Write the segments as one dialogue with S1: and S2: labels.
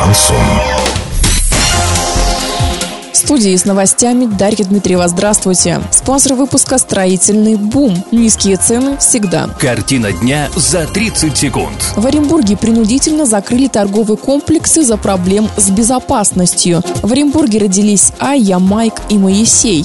S1: Шансон.
S2: В студии с новостями Дарья Дмитриева. Здравствуйте. Спонсор выпуска «Строительный бум». Низкие цены всегда.
S3: Картина дня за 30 секунд.
S2: В Оренбурге принудительно закрыли торговые комплексы за проблем с безопасностью. В Оренбурге родились Айя, Майк и Моисей.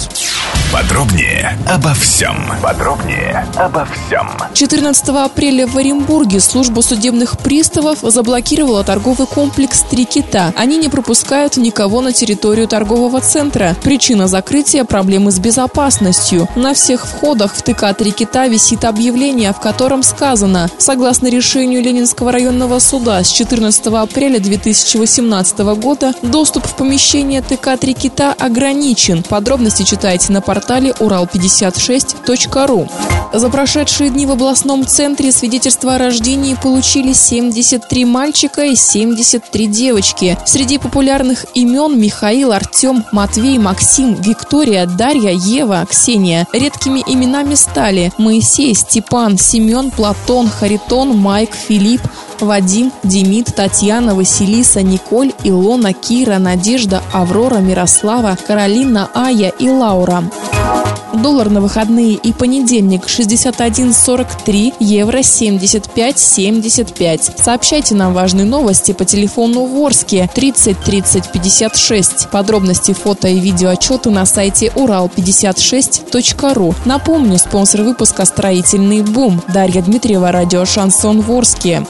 S1: Подробнее обо всем. Подробнее обо всем.
S2: 14 апреля в Оренбурге служба судебных приставов заблокировала торговый комплекс «Три кита». Они не пропускают никого на территорию торгового центра. Причина закрытия – проблемы с безопасностью. На всех входах в ТК «Три кита» висит объявление, в котором сказано «Согласно решению Ленинского районного суда с 14 апреля 2018 года доступ в помещение ТК «Три кита» ограничен». Подробности читайте на портале урал56.ру. За прошедшие дни в областном центре свидетельства о рождении получили 73 мальчика и 73 девочки. Среди популярных имен Михаил, Артем, Матвей, Максим, Виктория, Дарья, Ева, Ксения. Редкими именами стали Моисей, Степан, Семен, Платон, Харитон, Майк, Филипп, Вадим, Демид, Татьяна, Василиса, Николь, Илона, Кира, Надежда, Аврора, Мирослава, Каролина, Ая и Лаура. Доллар на выходные и понедельник 61.43, евро 75.75. Сообщайте нам важные новости по телефону Ворске 30 30 56. Подробности фото и видеоотчеты на сайте урал56.ру. Напомню, спонсор выпуска «Строительный бум». Дарья Дмитриева, радио «Шансон Ворске».